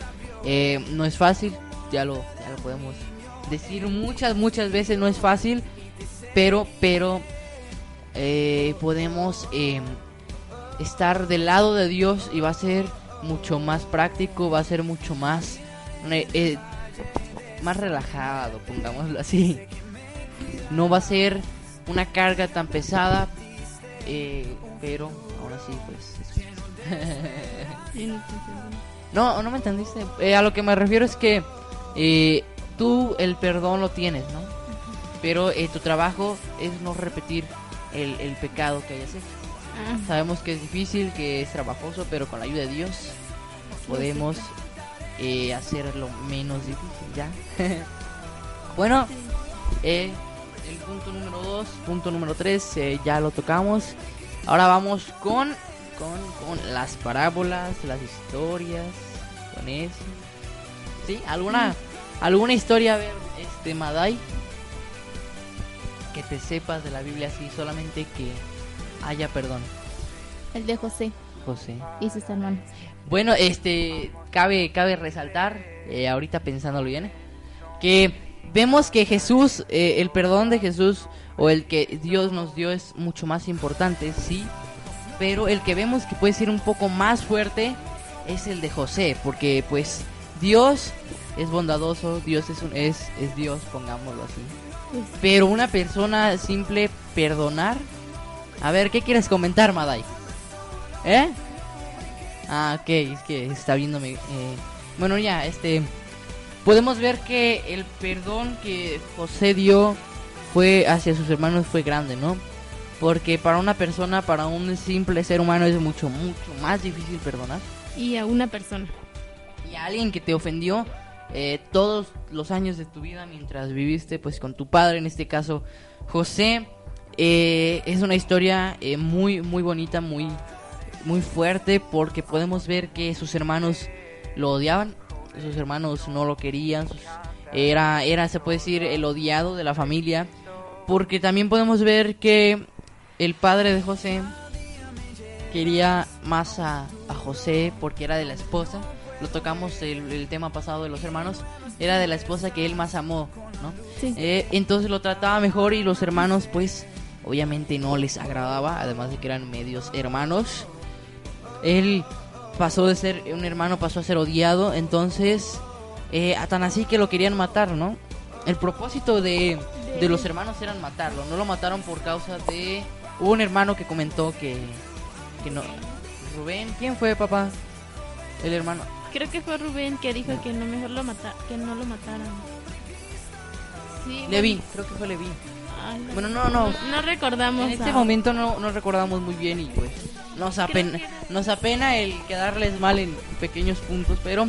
Speaker 4: No es fácil, ya lo, ya lo podemos decir muchas, muchas veces, no es fácil, pero, pero eh, podemos eh, estar del lado de Dios y va a ser mucho más práctico, va a ser mucho más, eh, eh, más relajado, pongámoslo así. No va a ser una carga tan pesada, pero ahora sí, pues.
Speaker 3: No.
Speaker 4: No, me entendiste. A lo que me refiero es que eh, tú el perdón lo tienes, ¿no? Pero eh, tu trabajo es no repetir el, el pecado que hayas hecho.
Speaker 3: Ah,
Speaker 4: Sabemos que es difícil, que es trabajoso, pero con la ayuda de Dios podemos eh, hacerlo menos difícil, ¿ya? bueno, eh, el punto número 2, punto número 3, ya lo tocamos. Ahora vamos con, con, con las parábolas, las historias, con eso. ¿Sí? ¿Alguna, alguna historia, a ver, este, Madai? Que te sepas de la Biblia así, solamente que haya perdón,
Speaker 8: El de José
Speaker 4: José.
Speaker 8: y sus hermanos.
Speaker 4: Bueno, este, cabe, cabe resaltar, eh, ahorita pensándolo bien, que vemos que Jesús, eh, el perdón de Jesús o el que Dios nos dio es mucho más importante, sí, pero el que vemos que puede ser un poco más fuerte es el de José, porque pues Dios es bondadoso, Dios es, un, es, es Dios, pongámoslo así. Pero una persona simple perdonar. A ver, ¿qué quieres comentar, Madai? ¿Eh? Ah, ok, es que está viéndome. eh, Bueno, ya, este. Podemos ver que el perdón que José dio fue hacia sus hermanos fue grande, ¿no? Porque para una persona, para un simple ser humano es mucho, mucho más difícil perdonar.
Speaker 3: y a una persona.
Speaker 4: Y a alguien que te ofendió eh, todos los años de tu vida mientras viviste pues con tu padre, en este caso José, eh, es una historia eh, muy, muy bonita, muy, muy fuerte porque podemos ver que sus hermanos lo odiaban, sus hermanos no lo querían, era, era, se puede decir, el odiado de la familia, porque también podemos ver que el padre de José quería más a, a José porque era de la esposa, lo tocamos el, el tema pasado de los hermanos, era de la esposa que él más amó, ¿no?
Speaker 3: Sí.
Speaker 4: Eh, entonces lo trataba mejor y los hermanos pues obviamente no les agradaba, además de que eran medios hermanos. Él pasó de ser un hermano, pasó a ser odiado, entonces eh, a tan así que lo querían matar, ¿no? El propósito de, de los hermanos eran matarlo, no lo mataron por causa de... Hubo un hermano que comentó que, que no... Rubén, ¿quién fue papá? El hermano.
Speaker 3: Creo que fue Rubén que dijo que no mejor lo mata que no lo mataran. Sí,
Speaker 4: Levi, creo que fue Levi.
Speaker 3: Ay, no-
Speaker 4: Bueno, no, no.
Speaker 3: no recordamos.
Speaker 4: En este
Speaker 3: a-
Speaker 4: momento no, no recordamos muy bien y pues nos apena, nos apena el quedarles mal en pequeños puntos, pero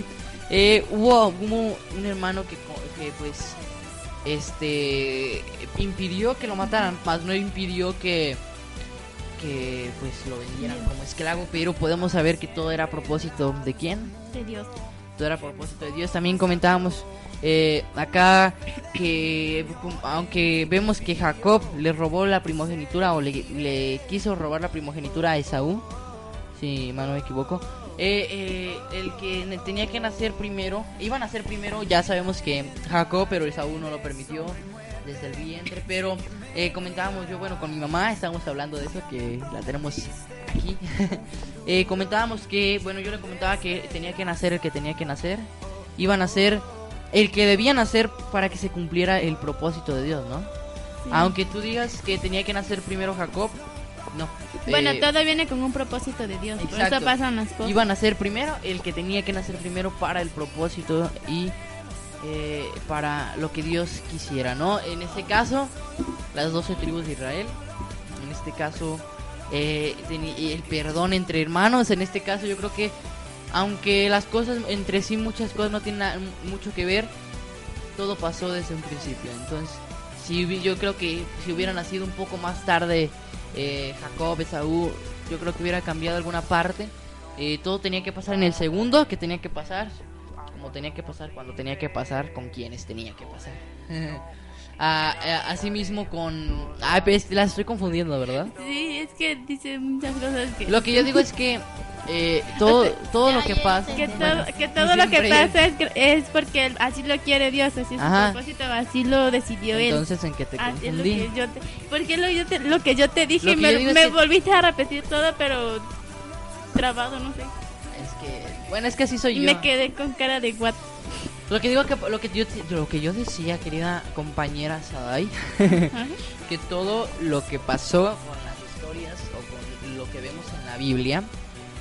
Speaker 4: eh, hubo, hubo un hermano que, co- que pues este impidió que lo mataran, más no impidió que que pues lo vendieran como esclavo, pero podemos saber que todo era a propósito de quién?
Speaker 3: De Dios.
Speaker 4: todo era propósito de Dios. También comentábamos eh, acá que aunque vemos que Jacob le robó la primogenitura o le, le quiso robar la primogenitura a Esaú, si mal no me equivoco, eh, eh, el que tenía que nacer primero, iban a nacer primero, ya sabemos que Jacob, pero Esaú no lo permitió. desde el vientre, pero eh, comentábamos yo, bueno, con mi mamá estábamos hablando de eso, que la tenemos aquí. Eh, comentábamos que, bueno, yo le comentaba que tenía que nacer el que tenía que nacer, iba a nacer el que debía nacer para que se cumpliera el propósito de Dios, ¿no? Aunque tú digas que tenía que nacer primero Jacob, no.
Speaker 3: Bueno,
Speaker 4: Eh,
Speaker 3: todo viene con un propósito de Dios. Por
Speaker 4: Exacto.
Speaker 3: eso pasan las cosas.
Speaker 4: Iba a nacer primero el que tenía que nacer primero para el propósito y eh, para lo que Dios quisiera, ¿no? En este caso, las 12 tribus de Israel. En este caso, eh, el perdón entre hermanos. En este caso, yo creo que, aunque las cosas entre sí, muchas cosas no tienen mucho que ver, todo pasó desde un principio. Entonces, si yo creo que si hubiera nacido un poco más tarde eh, Jacob, Esaú, yo creo que hubiera cambiado alguna parte. Eh, todo tenía que pasar en el segundo que tenía que pasar, como tenía que pasar cuando tenía que pasar, con quienes tenía que pasar. Ah, eh, asimismo con... Ah, pues, las estoy confundiendo, ¿verdad?
Speaker 3: Sí, es que dice muchas cosas que...
Speaker 4: Lo que yo digo es que eh, todo, todo lo que pasa...
Speaker 3: Que todo,
Speaker 4: bueno,
Speaker 3: que todo lo que pasa es, que- es porque él- así lo quiere Dios, así es su
Speaker 4: Ajá.
Speaker 3: propósito, así lo decidió él.
Speaker 4: Entonces, ¿en qué te
Speaker 3: es lo
Speaker 4: confundí?
Speaker 3: que yo te, porque lo, yo te- lo que yo te dije me,
Speaker 4: yo es
Speaker 3: me
Speaker 4: que-
Speaker 3: volviste a repetir todo, pero trabado, no sé.
Speaker 4: Es que... Bueno, es que así soy
Speaker 3: Y
Speaker 4: yo.
Speaker 3: me quedé con cara de what.
Speaker 4: Lo que digo que lo que yo lo que yo decía, querida compañera Sadai, que todo lo que pasó con las historias o con lo que vemos en la Biblia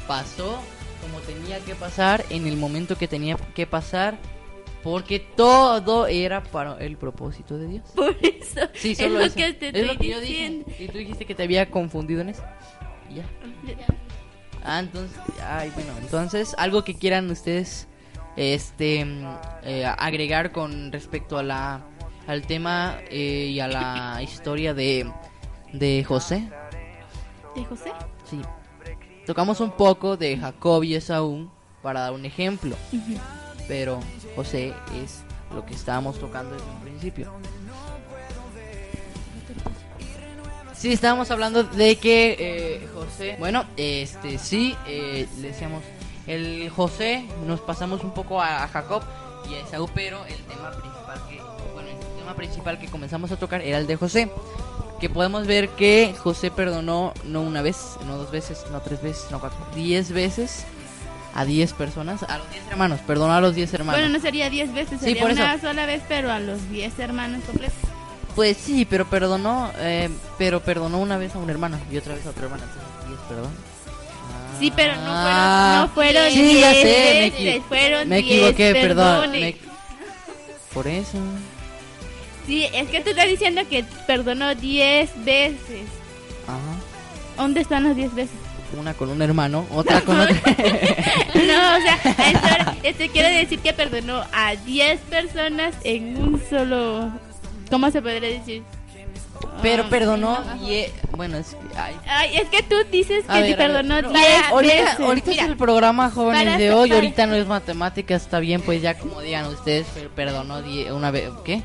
Speaker 4: pasó como tenía que pasar en el momento que tenía que pasar porque todo era para el propósito de Dios.
Speaker 3: Por eso
Speaker 4: Sí,
Speaker 3: es
Speaker 4: solo
Speaker 3: lo
Speaker 4: eso.
Speaker 3: que te
Speaker 4: es lo
Speaker 3: estoy
Speaker 4: que yo dije.
Speaker 3: diciendo.
Speaker 4: Y tú dijiste que te había confundido en eso. Y ya. Ah, entonces, ay, bueno, entonces algo que quieran ustedes este mm, eh, agregar con respecto a la al tema eh, y a la historia de de José.
Speaker 3: ¿De José?
Speaker 4: Sí. Tocamos un poco de Jacob y Esaú para dar un ejemplo, pero José es lo que estábamos tocando desde un principio. Sí, estábamos hablando de que eh, José, bueno, este sí, eh, le decíamos, el José, nos pasamos un poco a, a Jacob y a Esaú, pero el tema principal que, bueno, el tema principal que comenzamos a tocar era el de José, que podemos ver que José perdonó no una vez, no dos veces, no tres veces, no cuatro, diez veces a diez personas, a los diez hermanos, perdonó a los diez hermanos.
Speaker 3: Bueno, no sería 10 veces,
Speaker 4: Sí,
Speaker 3: sería
Speaker 4: por
Speaker 3: una
Speaker 4: eso.
Speaker 3: sola vez, pero a los 10 hermanos completos.
Speaker 4: Pues sí, pero perdonó, eh, pero perdonó una vez a un hermano y otra vez a otro hermano. Entonces, diez, perdón.
Speaker 3: Sí, pero no
Speaker 4: Ah,
Speaker 3: fueron, no fueron
Speaker 4: sí, ya
Speaker 3: 10
Speaker 4: sé, me, equi-
Speaker 3: fueron
Speaker 4: me
Speaker 3: 10
Speaker 4: equivoqué, perdón. me- Por eso.
Speaker 3: Sí, es que tú estás diciendo que perdonó 10 veces.
Speaker 4: Ajá.
Speaker 3: ¿Dónde están las 10 veces?
Speaker 4: Una con un hermano, otra con otro.
Speaker 3: No, o sea, esto, esto quiere decir que perdonó a 10 personas en un solo... ¿Cómo se podría decir?
Speaker 4: Pero
Speaker 3: Ah,
Speaker 4: perdonó diez. Bueno, es que. Ay.
Speaker 3: Ay, es que tú dices que
Speaker 4: ver, ver,
Speaker 3: perdonó
Speaker 4: no,
Speaker 3: 10
Speaker 4: ahorita,
Speaker 3: veces.
Speaker 4: ahorita
Speaker 3: Mira,
Speaker 4: es el programa jóvenes
Speaker 3: para
Speaker 4: de hoy,
Speaker 3: para-
Speaker 4: ahorita no es matemática, está bien, pues ya como digan ustedes, pero perdonó die- una vez, ¿qué?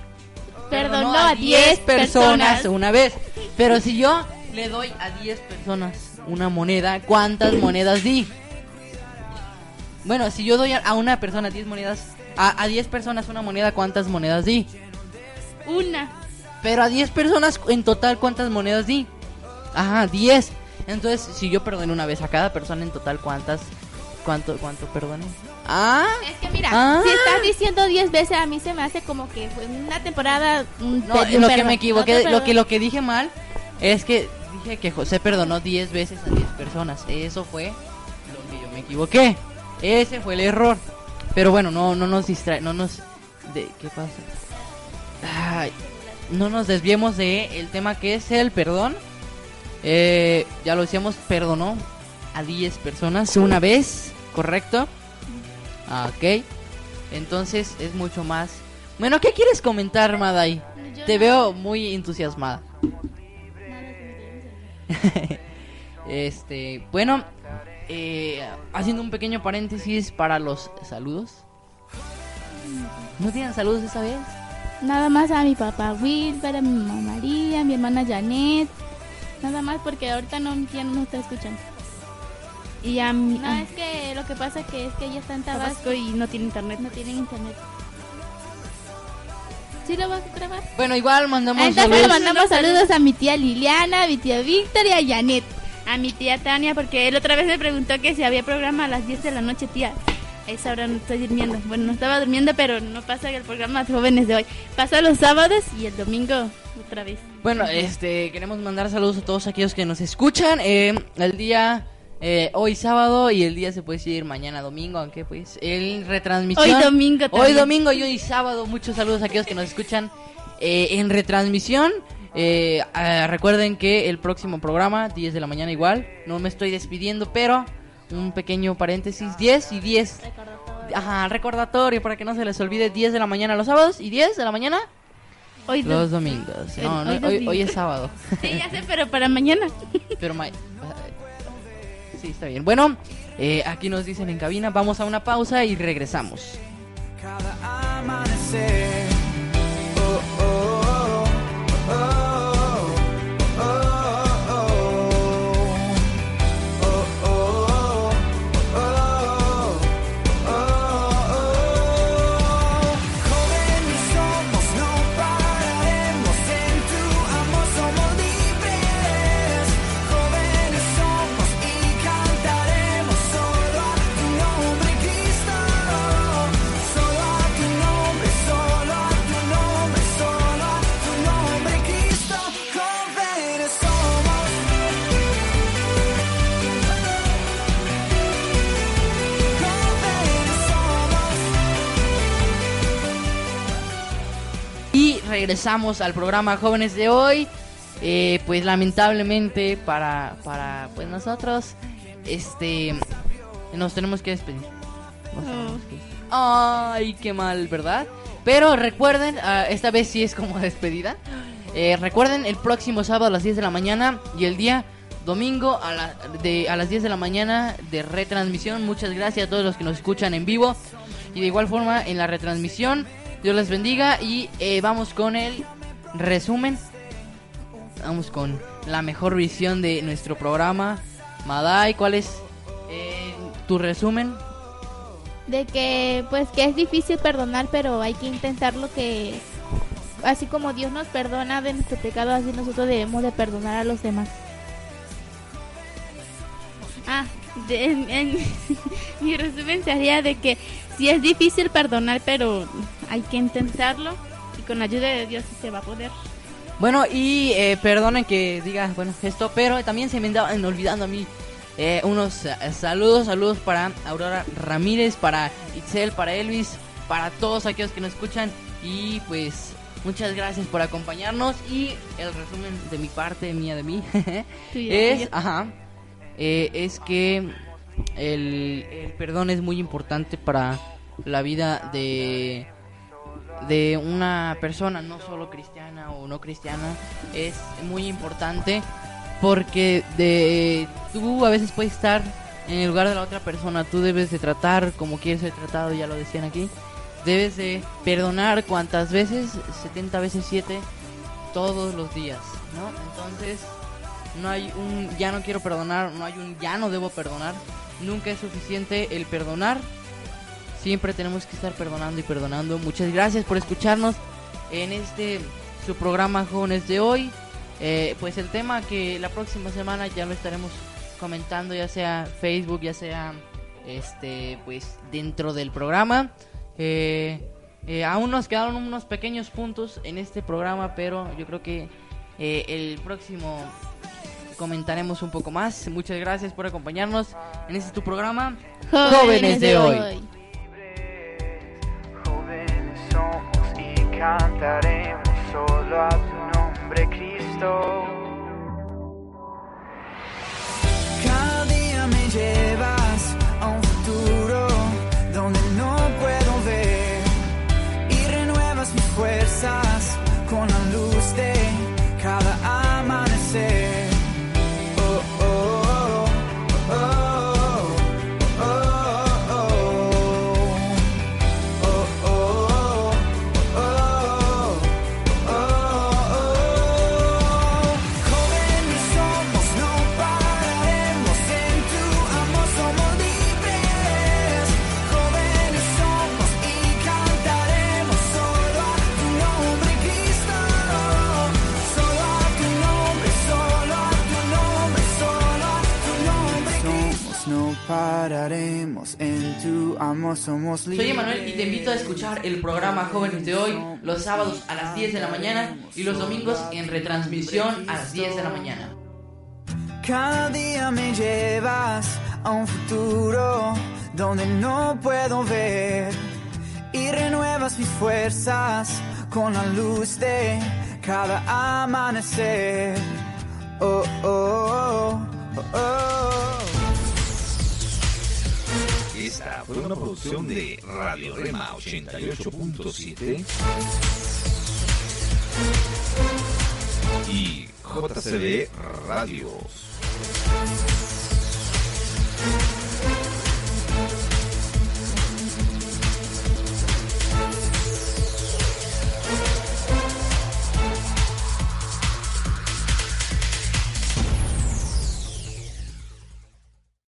Speaker 3: Perdonó a 10 personas.
Speaker 4: una vez. Pero si yo le doy a 10 personas una moneda, ¿cuántas monedas di? Bueno, si yo doy a, a una persona 10 monedas, a, a 10 personas una moneda, ¿cuántas monedas di?
Speaker 3: Una.
Speaker 4: Pero a 10 personas en total, ¿cuántas monedas di? Ajá, 10. Entonces, si yo perdoné una vez a cada persona en total, ¿cuántas? ¿Cuánto, cuánto perdoné? Ah,
Speaker 3: Es que mira,
Speaker 4: Ah.
Speaker 3: si estás diciendo 10 veces, a mí se me hace como que fue una temporada. un-
Speaker 4: no, lo que me equivoqué, lo que lo que dije mal es que dije que José perdonó 10 veces a 10 personas. Eso fue lo que yo me equivoqué. Ese fue el error. Pero bueno, no no nos distrae, no nos de ¿qué pasa? Ay, no nos desviemos de el tema que es el perdón. Eh, ya lo decíamos, perdonó a 10 personas una vez, ¿correcto? Ah, Ok. Entonces es mucho más. Bueno, ¿qué quieres comentar, Madai?
Speaker 3: Yo
Speaker 4: Te
Speaker 3: no-
Speaker 4: veo muy entusiasmada. Este, bueno, eh, haciendo un pequeño paréntesis para los saludos. ¿No tienen saludos esta vez?
Speaker 3: Nada más a mi papá Will, para mi mamá María, mi hermana Janet. Nada más porque ahorita no, ya no nos está escuchando. Y a mi...
Speaker 8: No, es que lo que pasa que es que ella está en Tabasco
Speaker 3: Tabasco y no tiene internet.
Speaker 8: no tiene internet.
Speaker 3: ¿Sí lo vas a grabar?
Speaker 4: Bueno, igual mandamos
Speaker 3: Entonces le
Speaker 4: saludos.
Speaker 3: mandamos saludos a mi tía Liliana, a mi tía Víctor y a Janet. A mi tía Tania, porque él otra vez me preguntó que si había programa a las 10 de la noche, tía. Esa hora no estoy durmiendo. Bueno, no estaba durmiendo, pero no pasa el programa de jóvenes de hoy. Pasa los sábados y el domingo otra vez.
Speaker 4: Bueno, este, queremos mandar saludos a todos aquellos que nos escuchan. Eh, el día, eh, hoy sábado y el día se puede decir mañana domingo, aunque pues el retransmisión.
Speaker 3: Hoy domingo
Speaker 4: Hoy
Speaker 3: también.
Speaker 4: domingo y hoy sábado. Muchos saludos a aquellos que nos escuchan eh, en retransmisión. Eh, ah, recuerden que el próximo programa, 10 de la mañana igual. No me estoy despidiendo, pero un pequeño paréntesis, 10 y 10. Ajá, recordatorio para que no se les olvide 10 de la mañana los sábados y 10 de la mañana
Speaker 3: Hoy
Speaker 4: los domingos. No, no,
Speaker 3: hoy
Speaker 4: hoy es sábado.
Speaker 3: Sí, ya sé, pero para mañana.
Speaker 4: Pero ma- Sí, está bien. Bueno, eh, aquí nos dicen en cabina, vamos a una pausa y regresamos.
Speaker 2: Cada amanecer.
Speaker 4: Regresamos al programa Jóvenes de hoy. Eh, pues lamentablemente para, para pues nosotros, este, nos tenemos que despedir. Ay, qué mal, ¿verdad? Pero recuerden, ah, esta vez sí es como despedida. Eh, recuerden el próximo sábado a las 10 de la mañana y el día domingo a, la- a las 10 de la mañana de retransmisión. Muchas gracias a todos los que nos escuchan en vivo y de igual forma en la retransmisión. Dios les bendiga y eh, vamos con el resumen. Vamos con la mejor visión de nuestro programa. Madai, ¿cuál es eh, tu resumen?
Speaker 9: de que pues que es difícil perdonar pero hay que intentarlo que así como Dios nos perdona de nuestro pecado así nosotros debemos de perdonar a los demás
Speaker 3: de- en- en- mi resumen sería de que sí es difícil perdonar, pero hay que intentarlo y con la ayuda de Dios sí se va a poder.
Speaker 4: Bueno, y eh, perdonen que diga, bueno, esto, pero también se me andaban olvidando a mí eh, unos eh, saludos, saludos para Aurora Ramírez, para Itzel, para Elvis, para todos aquellos que nos escuchan y pues muchas gracias por acompañarnos y el resumen de mi parte, mía de mí, es, ajá, eh, es que el, perdón es muy importante para la vida de de una persona, no solo cristiana o no cristiana, es muy importante porque de tú a veces puedes estar en el lugar de la otra persona, tú debes de tratar como quieres ser tratado, ya lo decían aquí, debes de perdonar cuantas veces, 70 veces 7 todos los días, ¿no? Entonces, no hay un ya no quiero perdonar, no hay un ya no debo perdonar, nunca es suficiente el perdonar Siempre tenemos que estar perdonando y perdonando. Muchas gracias por escucharnos en este su programa Jóvenes de hoy. Eh, pues el tema que la próxima semana ya lo estaremos comentando, ya sea Facebook, ya sea este pues dentro del programa. Eh, eh, aún nos quedaron unos pequeños puntos en este programa, pero yo creo que el próximo comentaremos un poco más. Muchas gracias por acompañarnos en este tu programa Jóvenes de hoy.
Speaker 2: Jóvenes somos y cantaremos solo a tu nombre, Cristo. Pararemos. En tu amor somos libres.
Speaker 4: Soy Emanuel y te invito a escuchar el programa Jóvenes de Hoy los sábados a las 10 de la mañana y los domingos en retransmisión a las 10 de la mañana.
Speaker 2: Cada día me llevas a un futuro donde no puedo ver y renuevas mis fuerzas con la luz de cada amanecer. Oh, oh, oh, oh, oh.
Speaker 1: Esta fue una producción de Radio Rema 88.7 y JCB Radios.